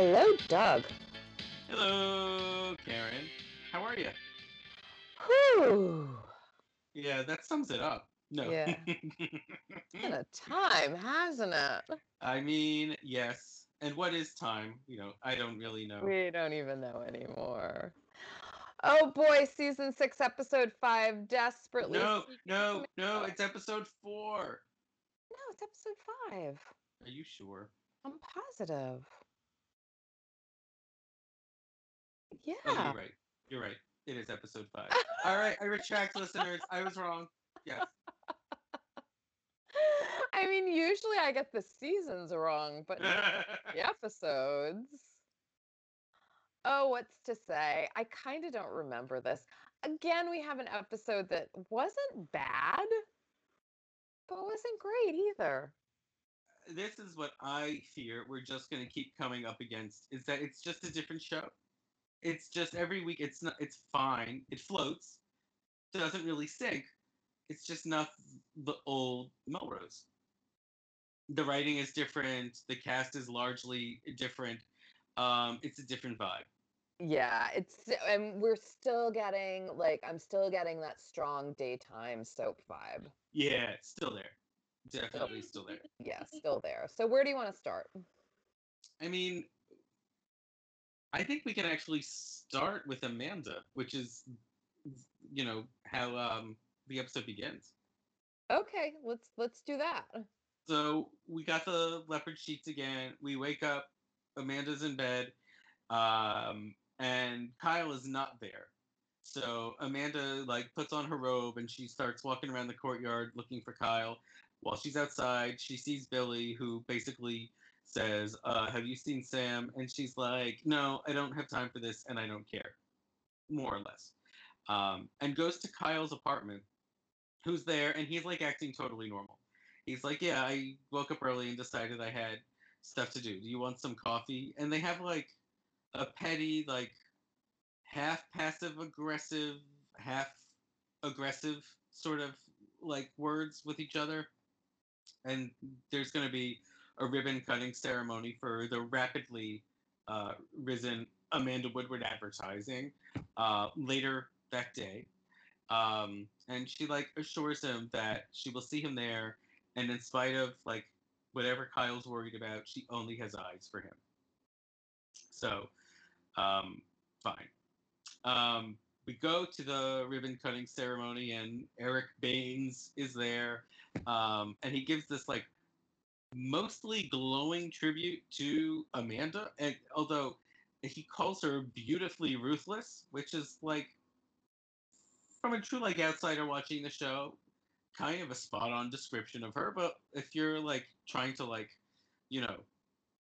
Hello, Doug. Hello, Karen. How are you? Whew. Yeah, that sums it up. No. Yeah. Been a time, hasn't it? I mean, yes. And what is time? You know, I don't really know. We don't even know anymore. Oh boy, season six, episode five, desperately. No, no, no, it's episode four. No, it's episode five. Are you sure? I'm positive. Oh, Yeah. you're right. You're right. It is episode five. All right, I retract, listeners. I was wrong. Yes. I mean, usually I get the seasons wrong, but not the episodes. Oh, what's to say? I kind of don't remember this. Again, we have an episode that wasn't bad, but wasn't great either. this is what I fear we're just going to keep coming up against is that it's just a different show. It's just every week it's not it's fine. It floats. Doesn't really sink. It's just not the old Melrose. The writing is different, the cast is largely different. Um it's a different vibe. Yeah, it's and we're still getting like I'm still getting that strong daytime soap vibe. Yeah, it's still there. Definitely still there. Yeah, still there. So where do you want to start? I mean, I think we can actually start with Amanda, which is, you know, how um, the episode begins. Okay, let's let's do that. So we got the leopard sheets again. We wake up. Amanda's in bed, um, and Kyle is not there. So Amanda like puts on her robe and she starts walking around the courtyard looking for Kyle. While she's outside, she sees Billy, who basically says, uh, "Have you seen Sam?" And she's like, "No, I don't have time for this, and I don't care," more or less. Um, and goes to Kyle's apartment, who's there, and he's like acting totally normal. He's like, "Yeah, I woke up early and decided I had stuff to do. Do you want some coffee?" And they have like a petty, like half passive aggressive, half aggressive sort of like words with each other. And there's going to be a ribbon cutting ceremony for the rapidly uh, risen Amanda Woodward advertising uh, later that day. Um, and she like assures him that she will see him there, and in spite of like whatever Kyle's worried about, she only has eyes for him. So, um, fine. Um, we go to the ribbon cutting ceremony, and Eric Baines is there, um, and he gives this like mostly glowing tribute to Amanda. And although he calls her beautifully ruthless, which is like from a true like outsider watching the show, kind of a spot on description of her. But if you're like trying to like, you know,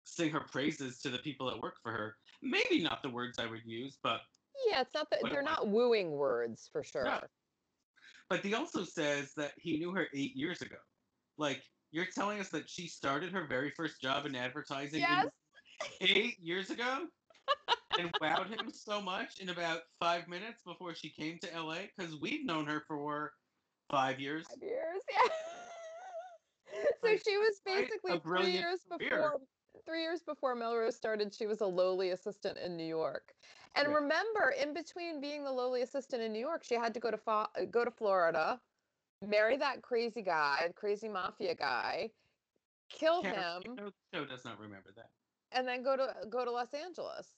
sing her praises to the people that work for her, maybe not the words I would use, but Yeah, it's not that they're not wooing words for sure. No. But he also says that he knew her eight years ago. Like, you're telling us that she started her very first job in advertising in- Yes. eight years ago and wowed him so much in about five minutes before she came to LA? Because we've known her for five years. Five years, yeah. so Like, she was basically three years career. before three years before Melrose started, she was a lowly assistant in New York. And remember, in between being the lowly assistant in New York, she had to go to fa- uh, go to Florida, marry that crazy guy, crazy mafia guy, kill Karen, him, know the show does not remember that. and then go to go to Los Angeles.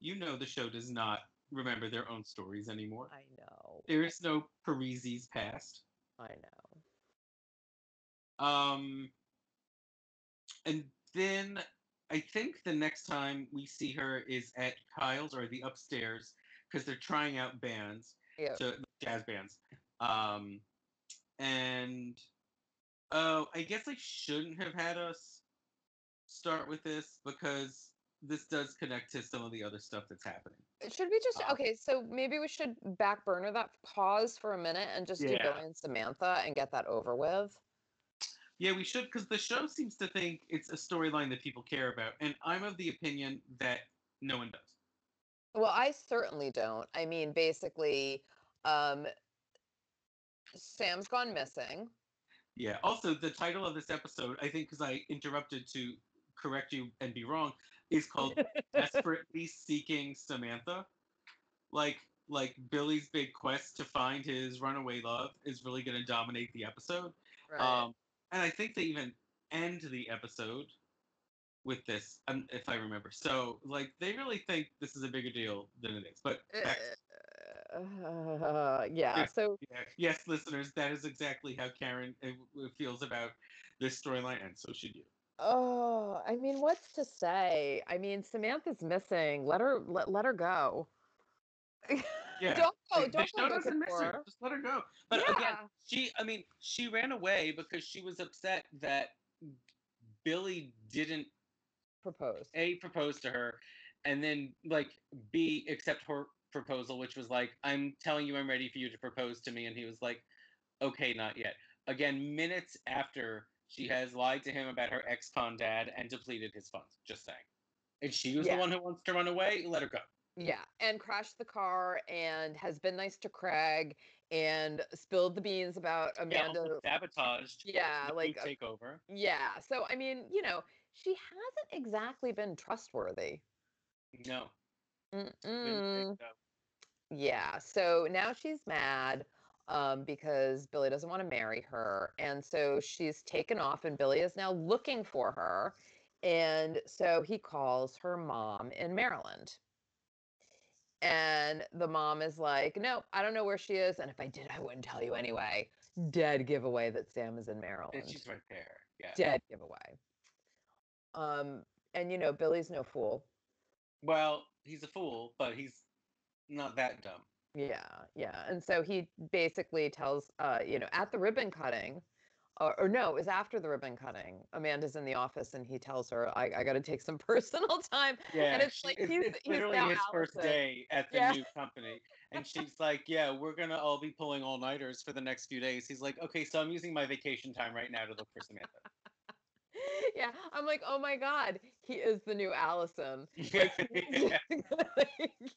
You know the show does not remember their own stories anymore. I know. There is no Parezi's past. I know. Um, and then I think the next time we see her is at Kyle's or the upstairs because they're trying out bands, Yeah. so jazz bands. Um, and oh, I guess I shouldn't have had us start with this because this does connect to some of the other stuff that's happening. Should we just Uh, okay? So maybe we should back burner that pause for a minute and just do Yeah. Billy and Samantha and get that over with. Yeah, we should because the show seems to think it's a storyline that people care about, and I'm of the opinion that no one does. Well, I certainly don't. I mean, basically, um, Sam's gone missing. Yeah. Also, the title of this episode, I think, because I interrupted to correct you and be wrong, is called Desperately Seeking Samantha. Like like Billy's big quest to find his runaway love is really going to dominate the episode. Right. Um, and I think they even end the episode with this, um, if I remember. So, like, they really think this is a bigger deal than it is. But back- Uh, yeah. Yeah. So yeah, yes, listeners, that is exactly how Karen uh, feels about this storyline, and so should you. Oh, I mean, what's to say? I mean, Samantha's missing. Let her let, let her go. Yeah, don't go. Don't go showed us looking miss her. her. Just let her go. But again, she, I mean, she ran away because she was upset that Billy didn't Propose. a propose to her, and then like b accept her proposal, which was like, I'm telling you, I'm ready for you to propose to me, and he was like, okay, not yet. Again, minutes after she has lied to him about her ex-con dad and depleted his funds. Just saying. And she was Yeah. the one who wants to run away. Let her go. Yeah, and crashed the car and has been nice to Craig and spilled the beans about Amanda. almost sabotaged. Yeah, like uh, takeover. yeah. So I mean, you know, she hasn't exactly been trustworthy. No, Mm-mm. Yeah. So now she's mad um, because Billy doesn't want to marry her. And so she's taken off, and Billy is now looking for her. And so he calls her mom in Maryland. And the mom is like, No, I don't know where she is. And if I did, I wouldn't tell you anyway. Dead giveaway that Sam is in Maryland. And she's right there. Yeah. Dead giveaway. Um, and you know, Billy's no fool. Well, he's a fool, but he's not that dumb. Yeah, yeah. And so he basically tells, uh, you know, at the ribbon cutting, or, or no, it was after the ribbon cutting. Amanda's in the office and he tells her, I, I got to take some personal time. Yeah, and it's like it's, he's- it's he's literally his first Allison. day at the Yeah. new company, and she's like, "Yeah, we're gonna all be pulling all nighters for the next few days." He's like, "Okay, so I'm using my vacation time right now to look for Samantha." yeah, I'm like, oh my God, he is the new Allison. yeah.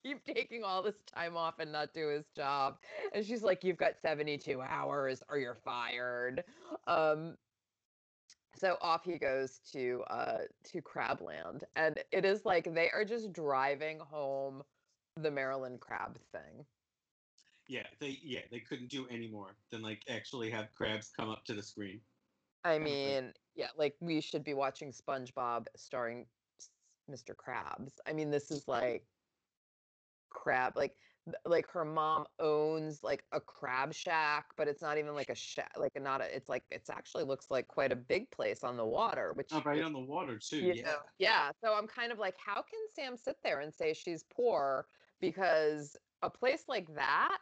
keep taking all this time off and not do his job. And she's like, You've got 72 hours or you're fired. Um so off he goes to uh to Crabland. And it is like they are just driving home the Maryland crab thing. yeah, they yeah they couldn't do any more than like actually have crabs come up to the screen. I mean, yeah, like we should be watching SpongeBob starring Mr. Krabs. I mean, this is like crab like like her mom owns like a crab shack, but it's not even like a shack, like not a, it's like it's actually looks like quite a big place on the water, oh, which Oh, right is, on the water too. yeah. know, yeah. So I'm kind of like, how can Sam sit there and say she's poor because a place like that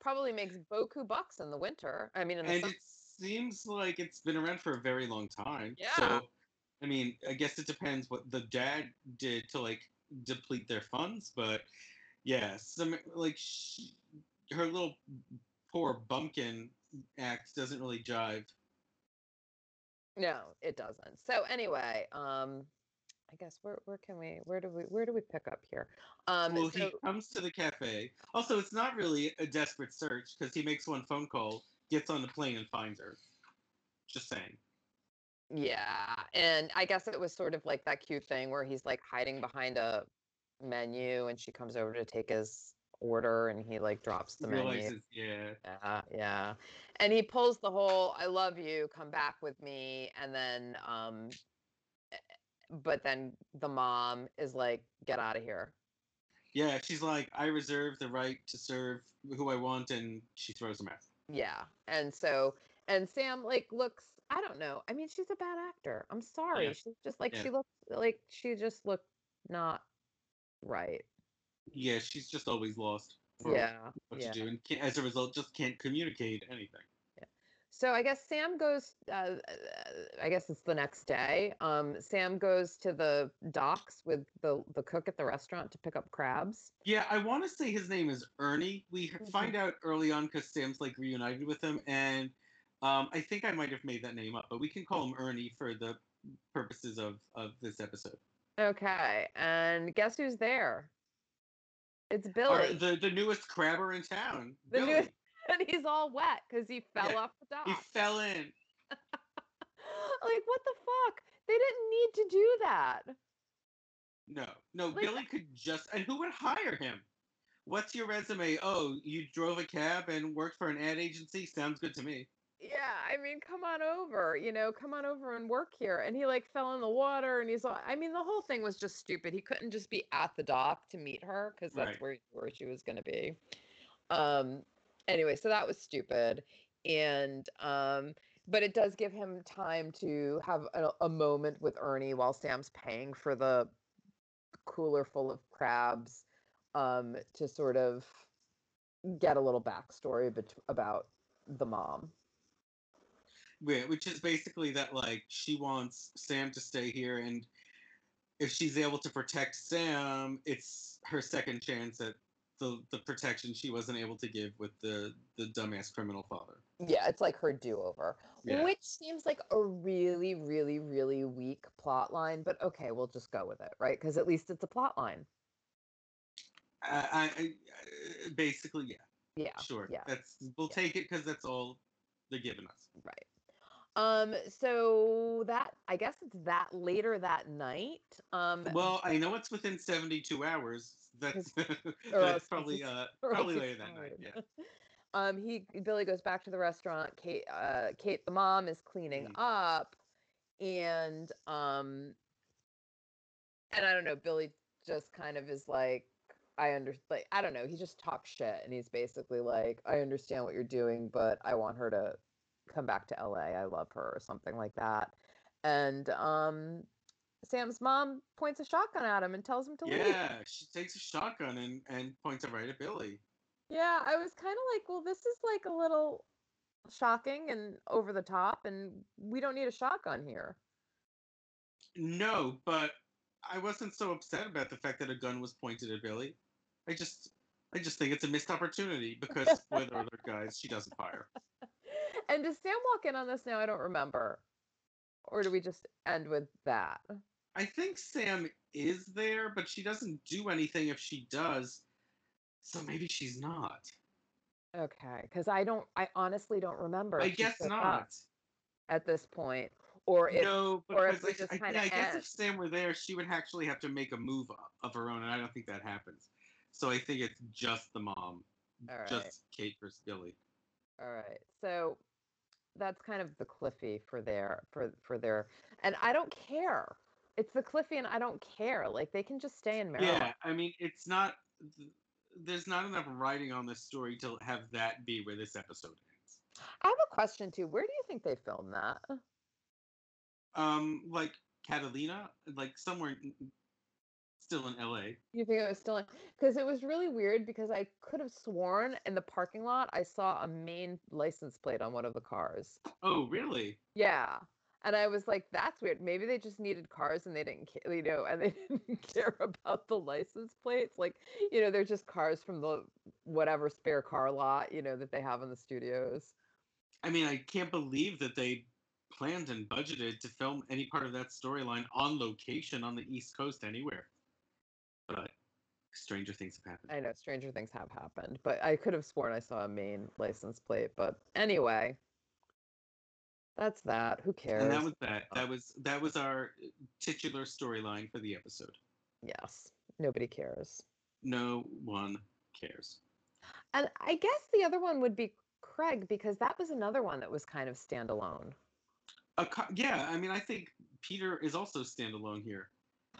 probably makes boku bucks in the winter. I mean, in the and summer. Seems like it's been around for a very long time. Yeah. So, I mean, I guess it depends what the dad did to like deplete their funds, but yeah, some like she, her little poor bumpkin act doesn't really jive. No, it doesn't. So anyway, um, I guess where where can we where do we where do we pick up here? Um, well, so, he comes to the cafe. Also, it's not really a desperate search because he makes one phone call, gets on the plane, and finds her. Just saying. yeah, and I guess it was sort of like that cute thing where he's like hiding behind a menu, and she comes over to take his order, and he like drops the menu. Yeah. Yeah, yeah. And he pulls the whole I love you, come back with me. And then um eh, but then the mom is like, get out of here. Yeah, she's like, I reserve the right to serve who I want, and she throws him out. Yeah. And so and Sam like looks I don't know. I mean, she's a bad actor. I'm sorry. Yeah. She's just like Yeah. she looks like she just looked not right. Yeah, she's just always lost for Yeah. what yeah. to do, and can't, as a result, just can't communicate anything. So I guess Sam goes. Uh, I guess it's the next day. Um, Sam goes to the docks with the the cook at the restaurant to pick up crabs. Yeah, I want to say his name is Ernie. We Mhm. find out early on because Sam's like reunited with him, and um, I think I might have made that name up, but we can call him Ernie for the purposes of of this episode. Okay, and guess who's there? It's Our- Billy, the the newest crabber in town, The Billy. newest- and he's all wet because he fell Yeah, off the dock. He fell in. like what the fuck? They didn't need to do that. No, no, Like- Billy could just, and who would hire him? What's your resume? Oh, you drove a cab and worked for an ad agency? Sounds good to me. Yeah, I mean, come on over, you know, come on over and work here. And he like fell in the water and he's like, I mean, the whole thing was just stupid. He couldn't just be at the dock to meet her because that's Right. where where she was going to be. Um anyway, so that was stupid. And um but it does give him time to have a, a moment with Ernie while Sam's paying for the cooler full of crabs um to sort of get a little backstory bet- about the mom. Yeah, which is basically that like she wants Sam to stay here, and if she's able to protect Sam, it's her second chance at the the protection she wasn't able to give with the the dumbass criminal father. Yeah, it's like her do-over, Yeah. which seems like a really, really, really weak plot line. But okay, we'll just go with it, right? Because at least it's a plot line. I, I, I basically yeah, Yeah, sure. yeah, That's we'll yeah. take it because that's all they're giving us. right. Um, so that I guess it's that later that night. Um, Well, I know it's within seventy two hours. That's that's probably uh probably later that night. Yeah. Um, he Billy goes back to the restaurant. Kate, uh, Kate, the mom, is cleaning Mm. up, and um, and I don't know. Billy just kind of is like, I understand. Like, I don't know. He just talks shit, and he's basically like, I understand what you're doing, but I want her to come back to LA. I love her, or something like that. And um, Sam's mom points a shotgun at him and tells him to leave. Yeah, she takes a shotgun and, and points it right at Billy. Yeah, I was kind of like, well, this is like a little shocking and over the top, and we don't need a shotgun here. No, but I wasn't so upset about the fact that a gun was pointed at Billy. I just I just think it's a missed opportunity because with other guys, she doesn't fire. And does Sam walk in on this now? I don't remember. Or do we just end with that? I think Sam is there, but she doesn't do anything if she does. So maybe she's not. Okay, because I don't, I honestly don't remember. I guess not. at this point, or if no, or if I, just kinda yeah, I guess if Sam were there, she would actually have to make a move of her own, and I don't think that happens. So I think it's just the mom, right. just Kate versus Billy. All right. So that's kind of the Cliffy for their for for their and I don't care. It's the Cliffy and I don't care. Like they can just stay in Maryland. Yeah, I mean, it's not. There's not enough writing on this story to have that be where this episode ends. I have a question too. Where do you think they filmed that? Um, like Catalina, like somewhere still in L.A. You think it was still in because it was really weird because I could have sworn in the parking lot I saw a Maine license plate on one of the cars. Oh, really? Yeah. And I was like, that's weird. Maybe they just needed cars and they didn't care, you know, and they didn't care about the license plates. Like, you know, they're just cars from the whatever spare car lot, you know, that they have in the studios. I mean, I can't believe that they planned and budgeted to film any part of that storyline on location on the East Coast anywhere. But stranger things have happened. I know stranger things have happened, but I could have sworn I saw a Maine license plate. But anyway, that's that. Who cares? And that was that. That was that was our titular storyline for the episode. yes, nobody cares. No one cares. And I guess the other one would be Craig because that was another one that was kind of standalone. A co- yeah, I mean, I think Peter is also standalone here.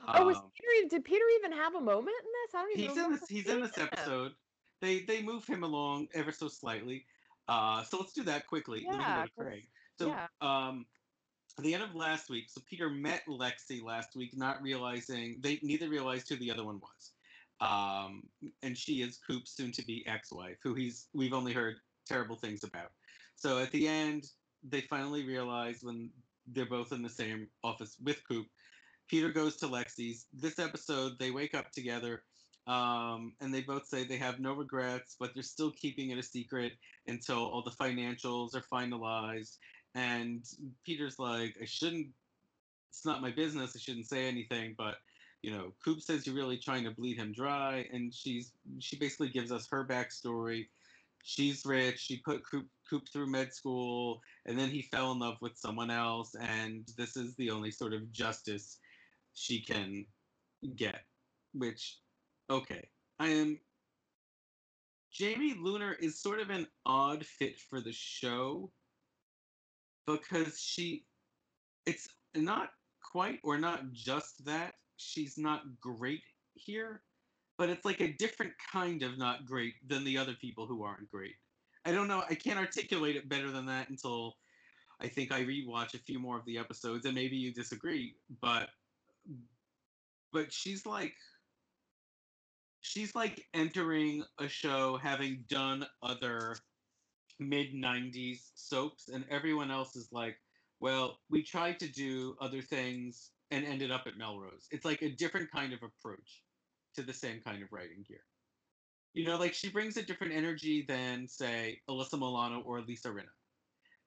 Oh, was Um, Peter? e- Did Peter even have a moment in this? I don't even he's in this. He's in this him. episode. They they move him along ever so slightly. Uh, so let's do that quickly. then we can Yeah, go to 'cause- Craig. So yeah. um, at the end of last week, so Peter met Lexi last week, not realizing they neither realized who the other one was. Um, and she is Coop's soon-to-be ex-wife, who he's we've only heard terrible things about. So at the end, they finally realize when they're both in the same office with Coop. Peter goes to Lexi's. This episode, they wake up together, um, and they both say they have no regrets, but they're still keeping it a secret until all the financials are finalized. And Peter's like, I shouldn't. It's not my business. I shouldn't say anything. But you know, Coop says you're really trying to bleed him dry, and she's she basically gives us her backstory. she's rich. She put Coop, Coop through med school, and then he fell in love with someone else, and this is the only sort of justice she can get. Which, okay, I am. Jamie Luner is sort of an odd fit for the show because she, it's not quite or not just that she's not great here, but it's like a different kind of not great than the other people who aren't great. I don't know. I can't articulate it better than that until I think I rewatch a few more of the episodes, and maybe you disagree, but but she's like she's like entering a show having done other mid 90s soaps and everyone else is like well we tried to do other things and ended up at melrose. It's like a different kind of approach to the same kind of writing here you know like she brings a different energy than say alyssa milano or lisa rinna.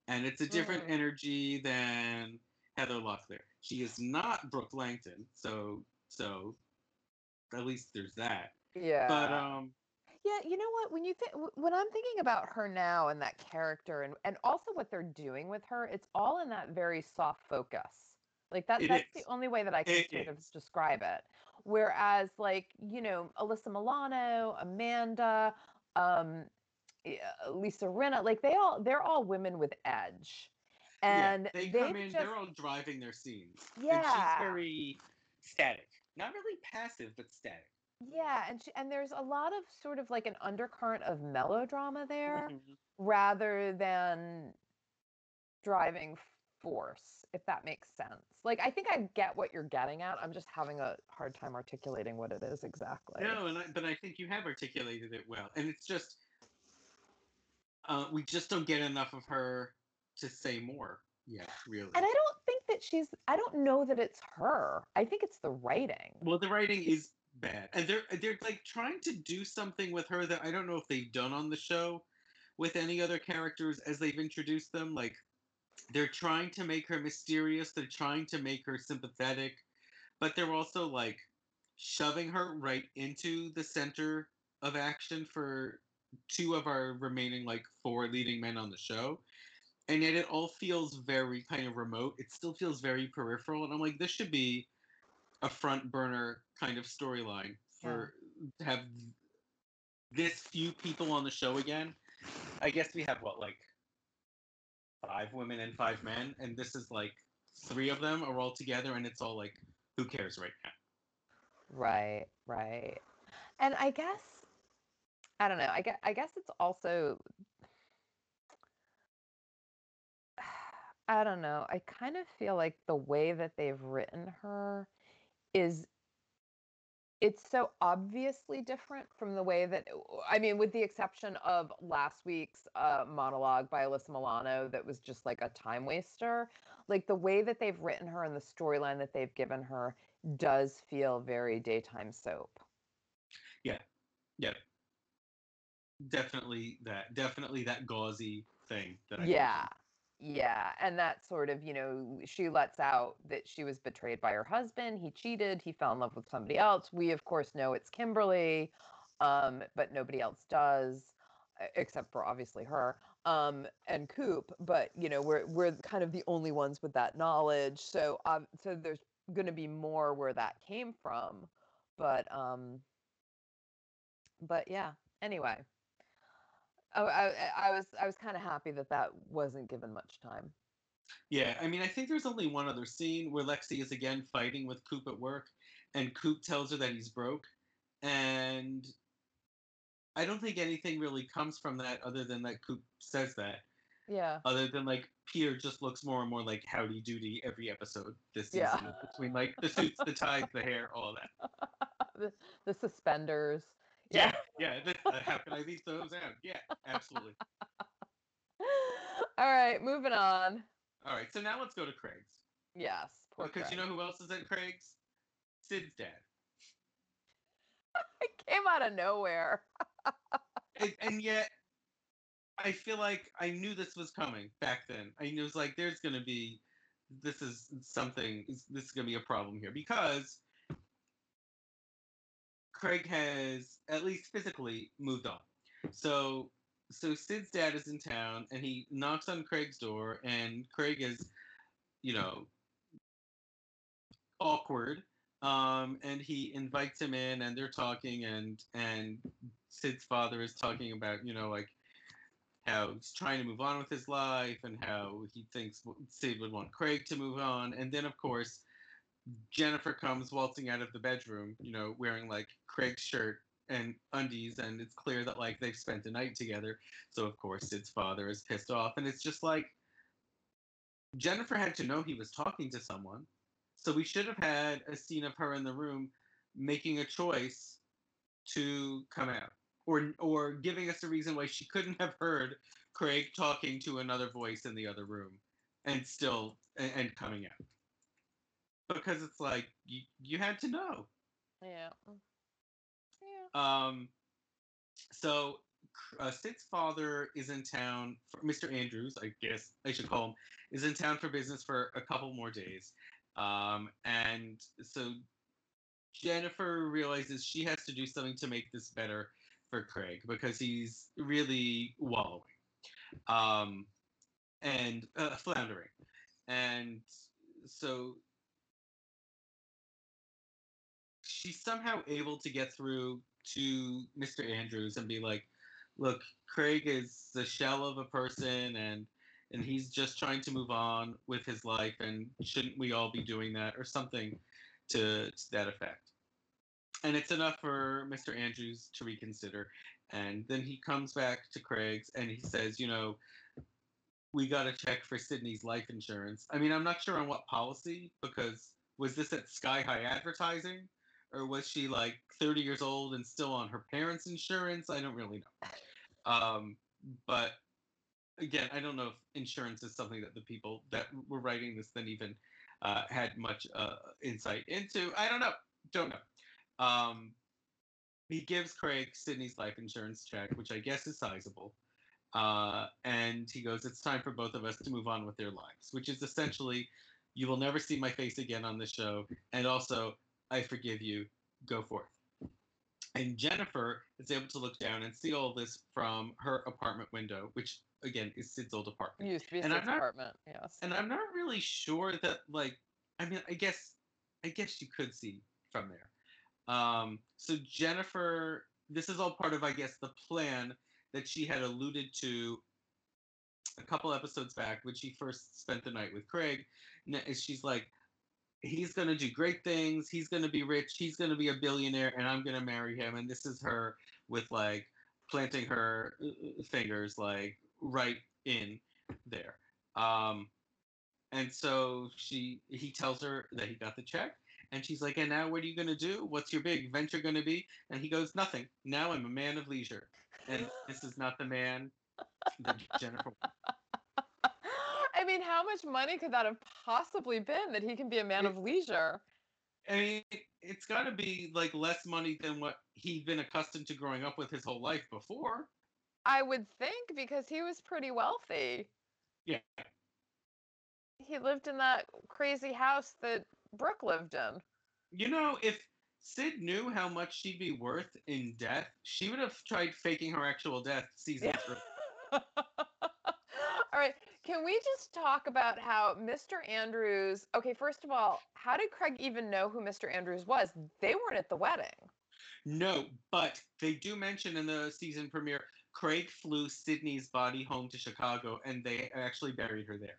And it's a different Mhm. energy than heather locklear. She is not brooke langton so so at least there's that. Yeah. but um Yeah, you know what? When you think when I'm thinking about her now and that character and and also what they're doing with her, it's all in that very soft focus. Like that It that's is. the only way that I can It sort of describe it. Whereas like, you know, Alyssa Milano, Amanda, um Lisa Rinna, like they all they're all women with edge. And yeah, they come in just they're all driving their scenes and Yeah. she's very static not really passive but static yeah, and she, and there's a lot of sort of like an undercurrent of melodrama there. Mhm. rather than driving force, if that makes sense. Like, I think I get what you're getting at. I'm just having a hard time articulating what it is exactly. no and I, but i think you have articulated it well and it's just uh, we just don't get enough of her to say more yeah really And I don't think that she's, I don't know that it's her. I think it's the writing. well the writing is bad and they're they're like trying to do something with her that i don't know if they've done on the show with any other characters as they've introduced them like they're trying to make her mysterious they're trying to make her sympathetic but they're also like shoving her right into the center of action for two of our remaining like four leading men on the show and yet it all feels very kind of remote it still feels very peripheral and i'm like this should be a front burner kind of storyline for to have this few people on the show again i guess we have what like five women and five men and this is like three of them are all together and it's all like who cares right now Right, right. And I guess, I don't know. I guess, I guess it's also, I don't know. I kind of feel like the way that they've written her is it's so obviously different from the way that I mean, with the exception of last week's uh, monologue by Alyssa Milano, that was just like a time waster. Like the way that they've written her and the storyline that they've given her does feel very daytime soap. yeah yeah, definitely that definitely that gauzy thing that I Yeah. Yeah. And that sort of, you know, she lets out that she was betrayed by her husband. He cheated. He fell in love with somebody else. We, of course, know it's Kimberly, um, but nobody else does, except for obviously her um, and Coop. But, you know, we're, we're kind of the only ones with that knowledge. So, um, so there's going to be more where that came from. But, um, but yeah, anyway. Oh, I, I, I was I was kind of happy that that wasn't given much time. Yeah, I mean, I think there's only one other scene where Lexi is again fighting with Coop at work, and Coop tells her that he's broke, and I don't think anything really comes from that other than that Coop says that. Yeah. Other than like Peter just looks more and more like Howdy Doody every episode this season Yeah. between like the suits, the ties, the hair, all that. the, the suspenders. Yeah, yeah. uh, how can I leave those out? Yeah, absolutely. All right, moving on. All right, so now let's go to Craig's Yes. Poor because you know who else is at Craig's? Sid's dad. it came out of nowhere. and, and yet I feel like I knew this was coming back then. I knew it was like there's gonna be this is something this is gonna be a problem here because Craig has at least physically moved on. So so Sid's dad is in town and he knocks on Craig's door and Craig is, you know, awkward. Um, and he invites him in and they're talking and and Sid's father is talking about, you know, like how he's trying to move on with his life and how he thinks Sid would want Craig to move on. And then of course Jennifer comes waltzing out of the bedroom, you know, wearing like Craig's shirt and undies, and it's clear that like they've spent the night together. So of course Sid's father is pissed off, and it's just like Jennifer had to know he was talking to someone. So we should have had a scene of her in the room making a choice to come out. Or, or giving us a reason why she couldn't have heard Craig talking to another voice in the other room and still and, and coming out because it's like you you had to know. Yeah. Yeah. Um. So uh, Sid's father is in town. For, Mr. Andrews, I guess I should call him, is in town for business for a couple more days. Um, and so Jennifer realizes she has to do something to make this better for Craig because he's really wallowing um, and uh, floundering. And so she's somehow able to get through to Mr. Andrews and be like, look, Craig is the shell of a person and and he's just trying to move on with his life and shouldn't we all be doing that or something to, to that effect. And it's enough for Mr. Andrews to reconsider. And then he comes back to Craig's and he says, you know, we got to check for Sydney's life insurance. I mean, I'm not sure on what policy because was this at Sky High Advertising? Or was she like 30 years old and still on her parents' insurance? I don't really know. Um, but again, I don't know if insurance is something that the people that were writing this then even uh, had much uh, insight into. I don't know. Don't know. Um, he gives Craig Sydney's life insurance check, which I guess is sizable. Uh, and he goes, It's time for both of us to move on with their lives, which is essentially, you will never see my face again on the show. And also, I forgive you, go forth. And Jennifer is able to look down and see all this from her apartment window, which again is Sid's old apartment. Used to be and Sid's not, apartment, yes. And I'm not really sure that like I mean I guess I guess you could see from there. Um, so Jennifer, this is all part of I guess the plan that she had alluded to a couple episodes back when she first spent the night with Craig. And She's like, he's going to do great things. He's going to be rich. He's going to be a billionaire, and I'm going to marry him. And this is her with like planting her uh, uh, fingers like right in there. Um, and so she he tells her that he got the check. And she's like, and now what are you going to do? What's your big venture going to be? And he goes, nothing. Now I'm a man of leisure. And this is not the man that Jennifer I mean, how much money could that have possibly been that he can be a man It- of leisure? I mean, it's got to be like less money than what he'd been accustomed to growing up with his whole life before. I would think because he was pretty wealthy. Yeah. He lived in that crazy house that Brooke lived in. You know, if Sid knew how much she'd be worth in death, she would have tried faking her actual death season Yeah. three. all right. Can we just talk about how Mr. Andrews? Okay, first of all, how did Craig even know who Mr. Andrews was? They weren't at the wedding. No, but they do mention in the season premiere, Craig flew Sydney's body home to Chicago, and they actually buried her there.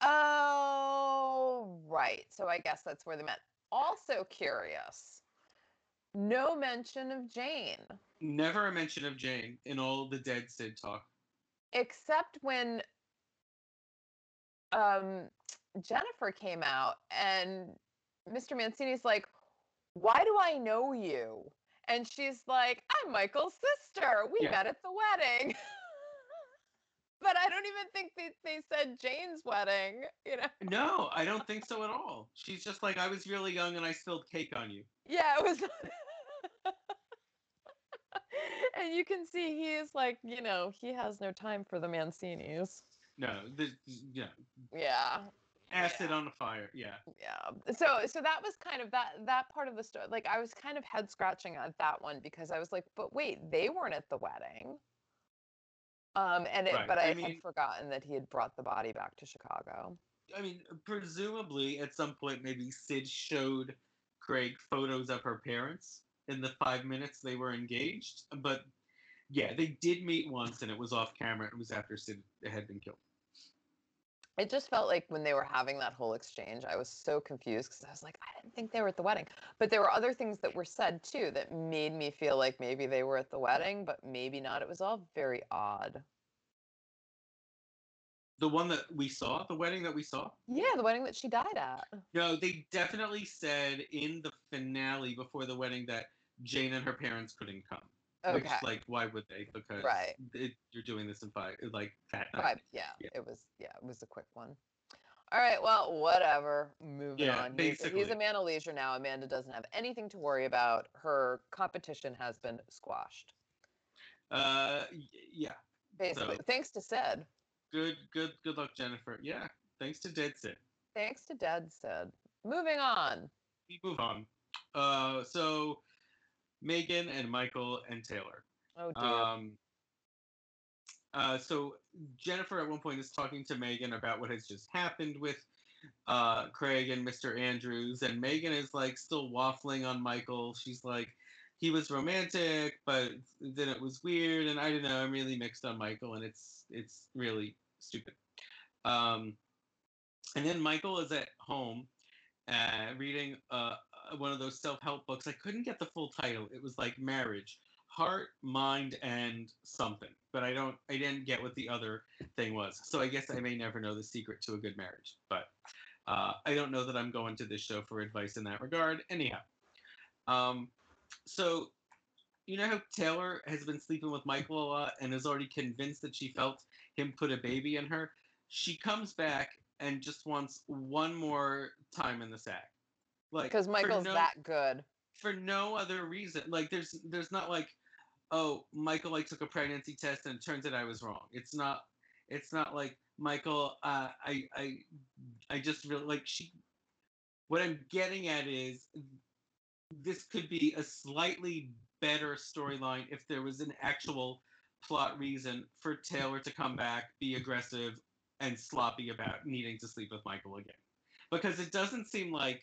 Oh, right. So I guess that's where they met. Also curious. No mention of Jane, Never a mention of Jane in all the dead Sid talk. except when um, Jennifer came out and Mr. Mancini's like, Why do I know you? And she's like, I'm Michael's sister. We Yeah. met at the wedding. but I don't even think they, they said Jane's wedding, you know? No, I don't think so at all. She's just like, I was really young and I spilled cake on you. Yeah, it was. and you can see he is like, you know, he has no time for the Mancinis. No, the, yeah, Yeah, acid Yeah. on the fire. Yeah. yeah. So, so that was kind of that that part of the story. Like, I was kind of head scratching at that one because I was like, but wait, they weren't at the wedding. Um, and it, Right, but I, I had forgotten that he had brought the body back to Chicago. I mean, presumably at some point, maybe Sid showed Craig photos of her parents in the five minutes they were engaged. But yeah, they did meet once, and it was off camera. It was after Sid had been killed. It just felt like when they were having that whole exchange, I was so confused because I was like, I didn't think they were at the wedding. But there were other things that were said too that made me feel like maybe they were at the wedding, but maybe not. It was all very odd. The one that we saw, the wedding that we saw. Yeah, the wedding that she died at. No, they definitely said in the finale before the wedding that Jane and her parents couldn't come. Okay. Which, like, why would they? Because Right. it, you're doing this in five, like that night. Right. Yeah, Yeah. It was yeah, it was a quick one. All right, well, whatever. Moving Yeah, on. He's, he's a man of leisure now. Amanda doesn't have anything to worry about. Her competition has been squashed. Uh, yeah. Basically. So- Thanks to Sid. Good, good, good luck, Jennifer. Yeah. Thanks to Dead Sid. Thanks to Dead Sid. Moving on. We move on. Uh, so Megan and Michael and Taylor. Oh dear. Um, uh, so Jennifer at one point is talking to Megan about what has just happened with uh, Craig and Mr. Andrews, and Megan is like still waffling on Michael. She's like, he was romantic, but then it was weird, and I don't know. I'm really mixed on Michael, and it's it's really stupid. Um, and then Michael is at home uh, reading uh, one of those self-help books. I couldn't get the full title. It was like marriage, heart, mind, and something. But I don't. I didn't get what the other thing was. So I guess I may never know the secret to a good marriage. But uh, I don't know that I'm going to this show for advice in that regard. Anyhow, um, so you know how Taylor has been sleeping with Michael a lot and is already convinced that she felt him put a baby in her. She comes back and just wants one more time in the sack. Like Because Michael's no- that good. for no other reason. Like there's there's not like, oh, Michael like took a pregnancy test and it turns out I was wrong. It's not it's not like Michael, uh, I I I just really like she. What I'm getting at is this could be a slightly better storyline if there was an actual plot reason for Taylor to come back, be aggressive, and sloppy about needing to sleep with Michael again. Because it doesn't seem like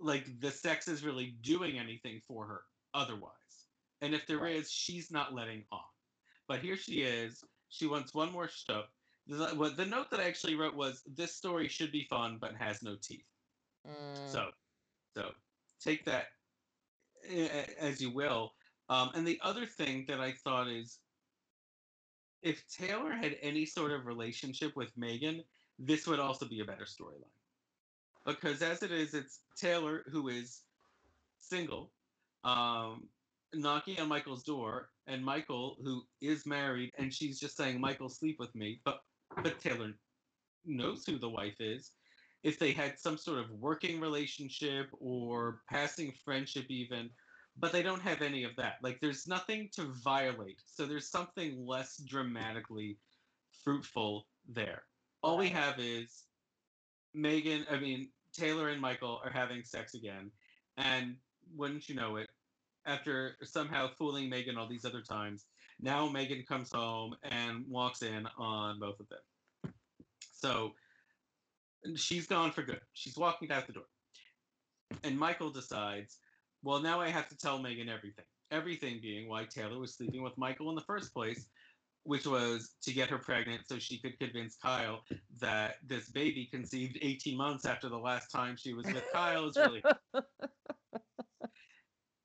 like the sex is really doing anything for her otherwise. And if there is, Right. she's not letting on. But here she is. She wants one more stuff. The, the note that I actually wrote was this story should be fun but has no teeth. Mm, So, so take that as you will. Um, and the other thing that I thought is, if Taylor had any sort of relationship with Megan, this would also be a better storyline. Because as it is, it's Taylor who is single, um, knocking on Michael's door, and Michael who is married, and she's just saying, "Michael, sleep with me," but but Taylor knows who the wife is. If they had some sort of working relationship or passing friendship even but they don't have any of that. Like there's nothing to violate. So there's something less dramatically fruitful there. All we have is megan i mean taylor and michael are having sex again and wouldn't you know it after somehow fooling megan all these other times now megan comes home and walks in on both of them so she's gone for good. She's walking out the door. And Michael decides, well, now I have to tell Megan everything. Everything being why Taylor was sleeping with Michael in the first place, which was to get her pregnant so she could convince Kyle that this baby conceived 18 months after the last time she was with Kyle is really.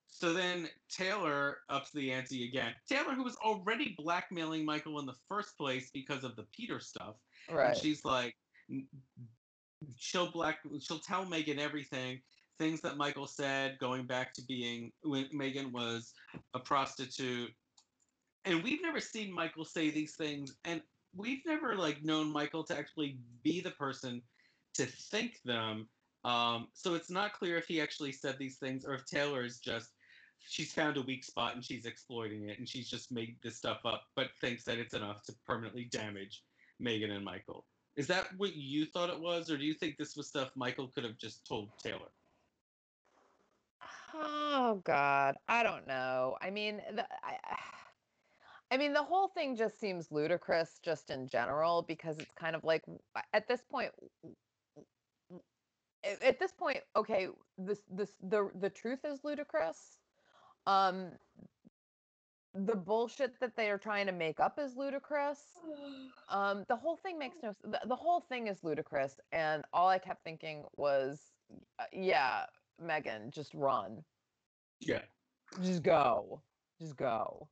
so then Taylor ups the ante again. Taylor, who was already blackmailing Michael in the first place because of the Peter stuff, right. and she's like, she'll black, she'll tell Megan everything, things that Michael said, going back to being when Megan was a prostitute, and we've never seen Michael say these things, and we've never like known Michael to actually be the person to think them. Um, so it's not clear if he actually said these things or if Taylor is just she's found a weak spot and she's exploiting it and she's just made this stuff up, but thinks that it's enough to permanently damage Megan and Michael. Is that what you thought it was, or do you think this was stuff Michael could have just told Taylor? Oh God, I don't know. I mean, the, I, I mean, the whole thing just seems ludicrous, just in general, because it's kind of like at this point, w- w- a- at this point, okay, this this the the truth is ludicrous. Um, the bullshit that they are trying to make up is ludicrous. Um, the whole thing makes no. The, the whole thing is ludicrous, and all I kept thinking was, uh, yeah, Megan, just run, Yeah. just go, just go.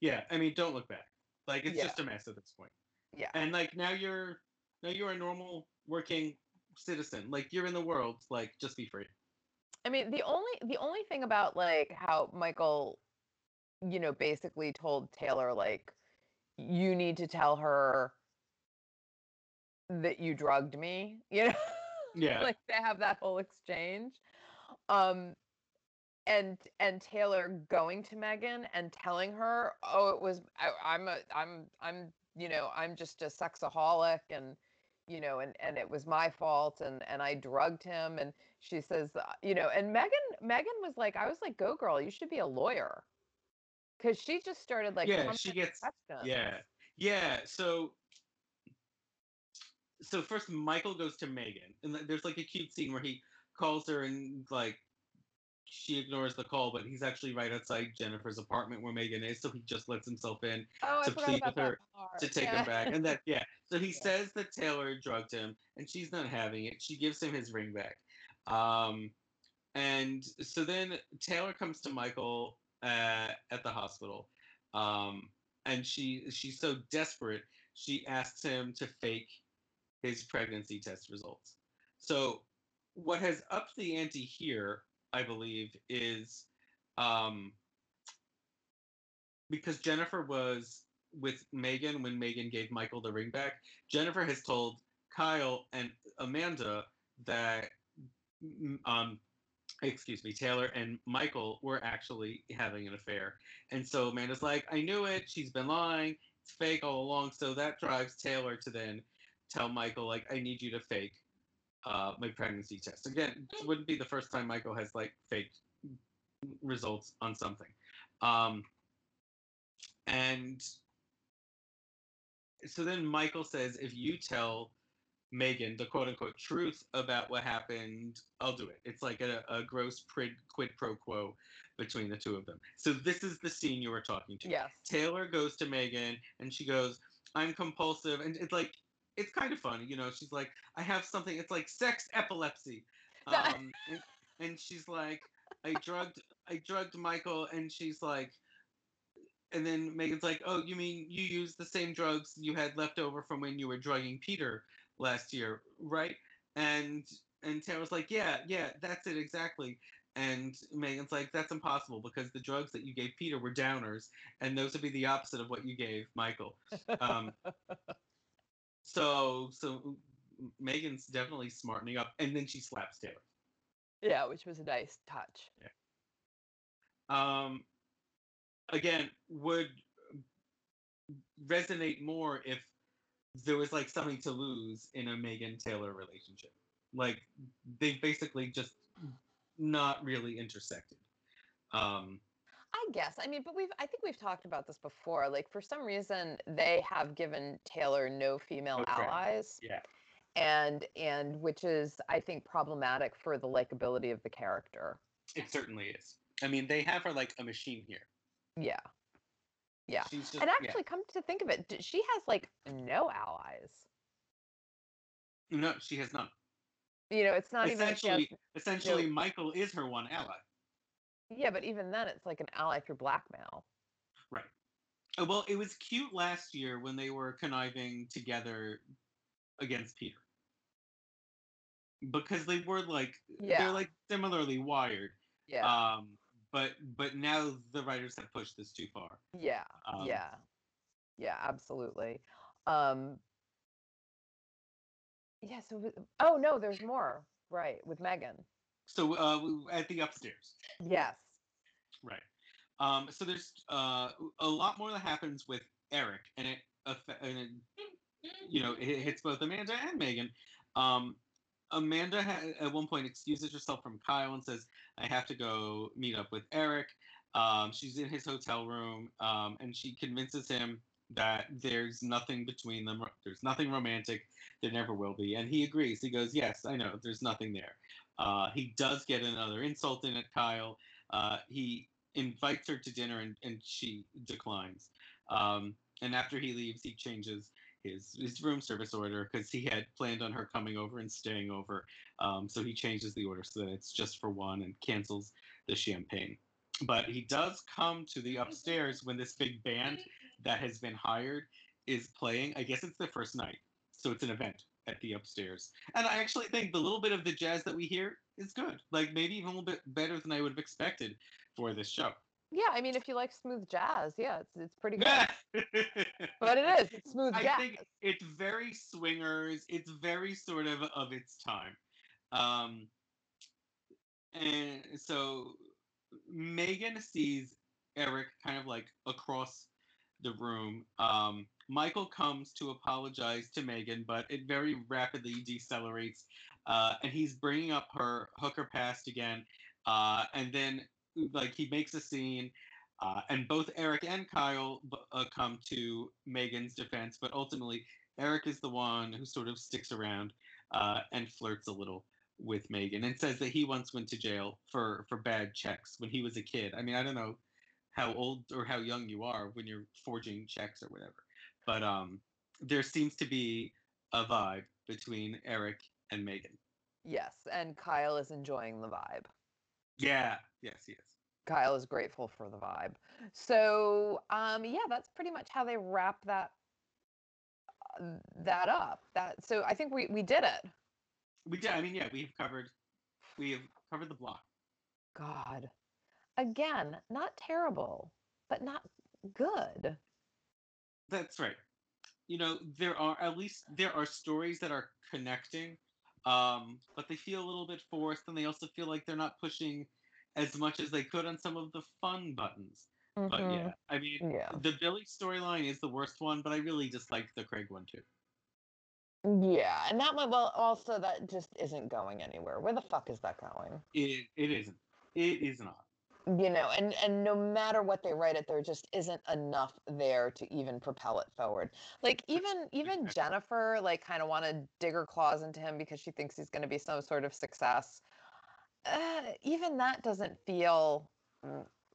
Yeah. I mean, don't look back. Like it's Yeah. just a mess at this point. Yeah. And like now you're now you're a normal working citizen. Like you're in the world. Like just be free. I mean, the only the only thing about like how Michael, you know, basically told Taylor like you need to tell her that you drugged me, you know? Yeah. like they have that whole exchange. Um and and Taylor going to Megan and telling her, "Oh, it was I, I'm a I'm I'm you know, I'm just a sexaholic and you know, and and it was my fault and and I drugged him and she says, uh, you know, and Megan Megan was like I was like, "Go girl, you should be a lawyer." Cuz she just started like yeah. She gets. questions. Yeah. Yeah. So. So first, Michael goes to Megan, and there's like a cute scene where he calls her and like she ignores the call, but he's actually right outside Jennifer's apartment where Megan is, so he just lets himself in Oh, to plead with her to take yeah. him back. And that, yeah. So he Yeah. says that Taylor drugged him, and she's not having it. She gives him his ring back. Um, and so then Taylor comes to Michael uh, at the hospital, um, and she she's so desperate she asks him to fake his pregnancy test results. So what has upped the ante here, I believe, is um, because Jennifer was with Megan when Megan gave Michael the ring back. Jennifer has told Kyle and Amanda that um excuse me, Taylor and Michael were actually having an affair. And so Amanda's like, I knew it, she's been lying, it's fake all along. So that drives Taylor to then tell Michael, like, I need you to fake uh, my pregnancy test. Again, it wouldn't be the first time Michael has like faked results on something. Um, and so then Michael says, if you tell Megan the quote unquote truth about what happened, I'll do it. It's like a, a gross quid, quid pro quo between the two of them. So this is the scene you were talking to. Yes. Taylor goes to Megan and she goes, I'm compulsive. And it's like, it's kind of funny, you know. She's like, I have something, it's like sex epilepsy. Um, and, and she's like, I drugged, I drugged Michael. And she's like, and then Megan's like, oh, you mean you used the same drugs you had left over from when you were drugging Peter last year, right? And and Taylor's like, yeah, yeah, that's it exactly. And Megan's like, that's impossible because the drugs that you gave Peter were downers, and those would be the opposite of what you gave Michael. Um, so so Megan's definitely smartening up, and then she slaps Taylor. yeah, which was a nice touch. Yeah. Um, again, would resonate more if there was like something to lose in a Megan Taylor relationship. Like they basically just not really intersected. Um, I guess. I mean, but we've I think we've talked about this before. Like for some reason they have given Taylor no female friends. allies. yeah. And and which is I think problematic for the likability of the character. It certainly is. I mean, they have her like a machine here. Yeah. Yeah. Just And yeah. actually come to think of it, she has like no allies. no, she has none. You know, it's not even she has, Essentially, essentially, Michael is her one ally. Yeah, but even then it's like an ally through blackmail. Right. Uh, Well, it was cute last year when they were conniving together against Peter. Because they were like Yeah. they're like similarly wired. Yeah. Um but but now the writers have pushed this too far. yeah. Um, yeah. Yeah, absolutely. Um Yeah, so oh no, there's more. Right, with Megan. So uh at the upstairs. Yes. Right. Um so there's uh a lot more that happens with Eric and it and it you know, it hits both Amanda and Megan. Um, Amanda ha- at one point excuses herself from Kyle and says, "I have to go meet up with Eric." Um, she's in his hotel room, um, and she convinces him that there's nothing between them. There's nothing romantic. There never will be. And he agrees. He goes, Yes, I know. There's nothing there. Uh, he does get another insult in at Kyle. Uh, he invites her to dinner and, and she declines. Um, and after he leaves, he changes his, his room service order because he had planned on her coming over and staying over. Um, so he changes the order so that it's just for one and cancels the champagne. But he does come to the upstairs when this big band that has been hired is playing. I guess it's the first night. So it's an event at the upstairs. And I actually think the little bit of the jazz that we hear is good. Like maybe even a little bit better than I would have expected for this show. Yeah, I mean, if you like smooth jazz, yeah, it's it's pretty good. but it is it's smooth jazz. I jazz. think it's very swingers. It's very sort of of its time. Um, and so Megan sees Eric kind of like across the room. Um, Michael comes to apologize to Megan, but it very rapidly decelerates, uh, and he's bringing up her hooker past again. Uh, and then, like, he makes a scene, uh, and both Eric and Kyle uh, come to Megan's defense, but ultimately, Eric is the one who sort of sticks around uh, and flirts a little with Megan and says that he once went to jail for for bad checks when he was a kid. I mean, I don't know how old or how young you are when you're forging checks or whatever, but um, there seems to be a vibe between Eric and Megan. Yes, and Kyle is enjoying the vibe. Yeah, yes, yes. Kyle is grateful for the vibe. So, um, yeah, that's pretty much how they wrap that uh, that up. That so I think we we did it. We did. I mean, yeah, we've covered we have covered the block. God, again, not terrible, but not good. That's right. You know, there are at least there are stories that are connecting, um, but they feel a little bit forced, and they also feel like they're not pushing as much as they could on some of the fun buttons. But Mhm. yeah, I mean, Yeah. the Billy storyline is the worst one, but I really just like the Craig one too. Yeah, and that one, well, also that just isn't going anywhere. Where the fuck is that going? It it isn't. It is not. You know, and and no matter what they write it, there just isn't enough there to even propel it forward. Like even even Jennifer, like, kind of want to dig her claws into him because she thinks he's going to be some sort of success. Uh, even that doesn't feel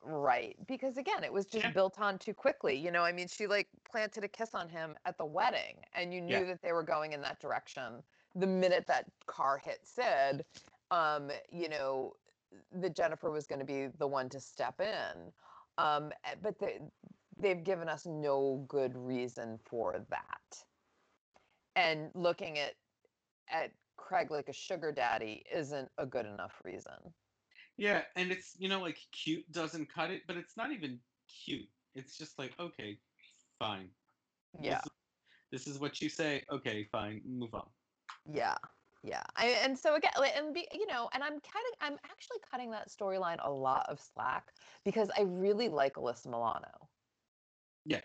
right because again, it was just Yeah. built on too quickly. You know, I mean, she like planted a kiss on him at the wedding, and you knew Yeah. that they were going in that direction the minute that car hit Sid. Um, you know, that Jennifer was going to be the one to step in. Um, eh, but they, they've given us no good reason for that. And looking at at Craig like a sugar daddy isn't a good enough reason. Yeah, and it's you know like cute doesn't cut it, but it's not even cute. It's just like okay, fine. Yeah, This, this is what you say. Okay, fine. Move on. yeah, yeah. I, and so again, and be, you know, and I'm cutting, I'm actually cutting that storyline a lot of slack because I really like Alyssa Milano. Yeah.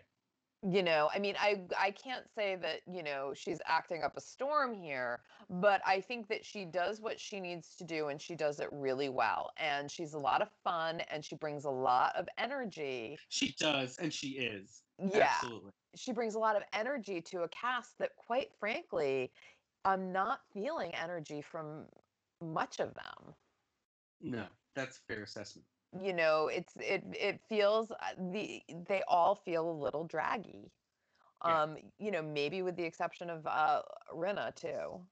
you know i mean i i can't say that you know she's acting up a storm here but i think that she does what she needs to do and she does it really well and she's a lot of fun and she brings a lot of energy She does, and she is. yeah Absolutely. she brings a lot of energy to a cast that quite frankly i'm not feeling energy from much of them No, that's a fair assessment. you know it's it it feels uh, the they all feel a little draggy Yeah. um you know maybe with the exception of uh Rena too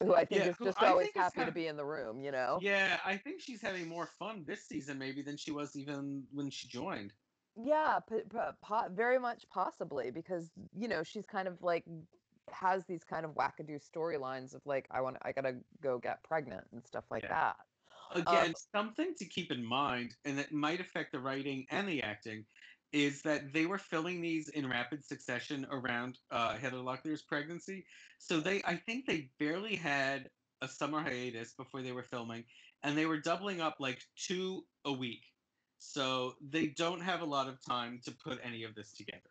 who i think Yeah, is just always happy to be in the room you know Yeah, I think she's having more fun this season maybe than she was even when she joined. yeah p- p- po- very much possibly because you know she's kind of like has these kind of wackadoo storylines of like i want i gotta go get pregnant and stuff like Yeah. that Again, something to keep in mind, and that might affect the writing and the acting, is that they were filming these in rapid succession around uh, Heather Locklear's pregnancy. So they, I think, they barely had a summer hiatus before they were filming, and they were doubling up like two a week. So they don't have a lot of time to put any of this together,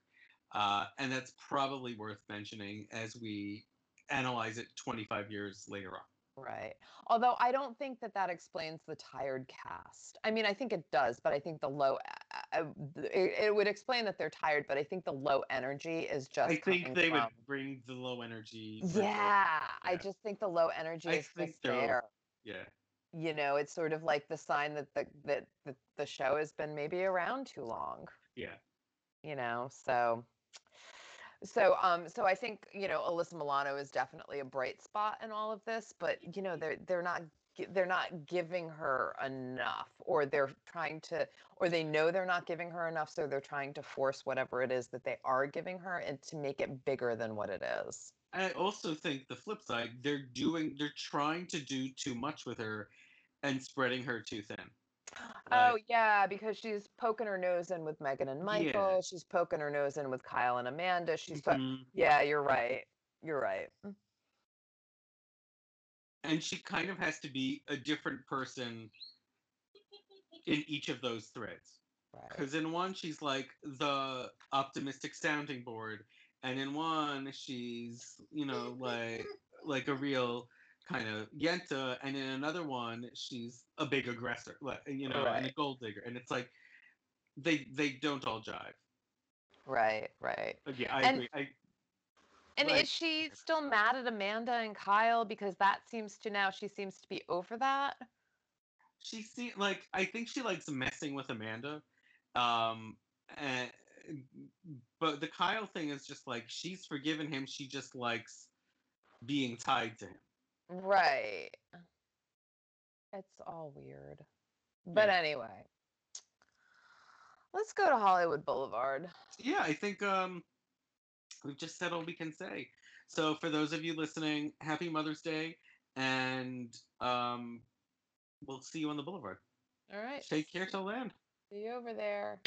uh, and that's probably worth mentioning as we analyze it 25 years later on. Right. Although I don't think that that explains the tired cast. I mean, I think it does, but I think the low, uh, uh, it, it would explain that they're tired, but I think the low energy is just. I think they would bring the low energy. the- Yeah, I just think the low energy I is just there. Yeah. You know, it's sort of like the sign that the that the, the show has been maybe around too long. Yeah. you know so so um so i think you know alyssa milano is definitely a bright spot in all of this but you know they're they're not they're not giving her enough or they're trying to or they know they're not giving her enough so they're trying to force whatever it is that they are giving her and to make it bigger than what it is I also think the flip side, they're doing, they're trying to do too much with her, and spreading her too thin. Oh yeah because she's poking her nose in with megan and michael she's poking her nose in with kyle and amanda she's po- Mhm. yeah you're right you're right and she kind of has to be a different person in each of those threads. right Because in one, she's like the optimistic sounding board, and in one, she's you know like like a real kind of yenta, and in another one, she's a big aggressor, like you know, and a gold digger, and it's like they they don't all jive. right right But yeah, I And- agree. I, And Right. is she still mad at Amanda and Kyle because that seems to now she seems to be over that? she see like I think she likes messing with Amanda. Um and but the Kyle thing is just like she's forgiven him, she just likes being tied to him. Right. It's all weird. But Yeah. anyway. Let's go to Hollywood Boulevard. Yeah, I think um we've just said all we can say. So for those of you listening, happy Mother's Day and um we'll see you on the boulevard. All right. Take care till then. See you over there.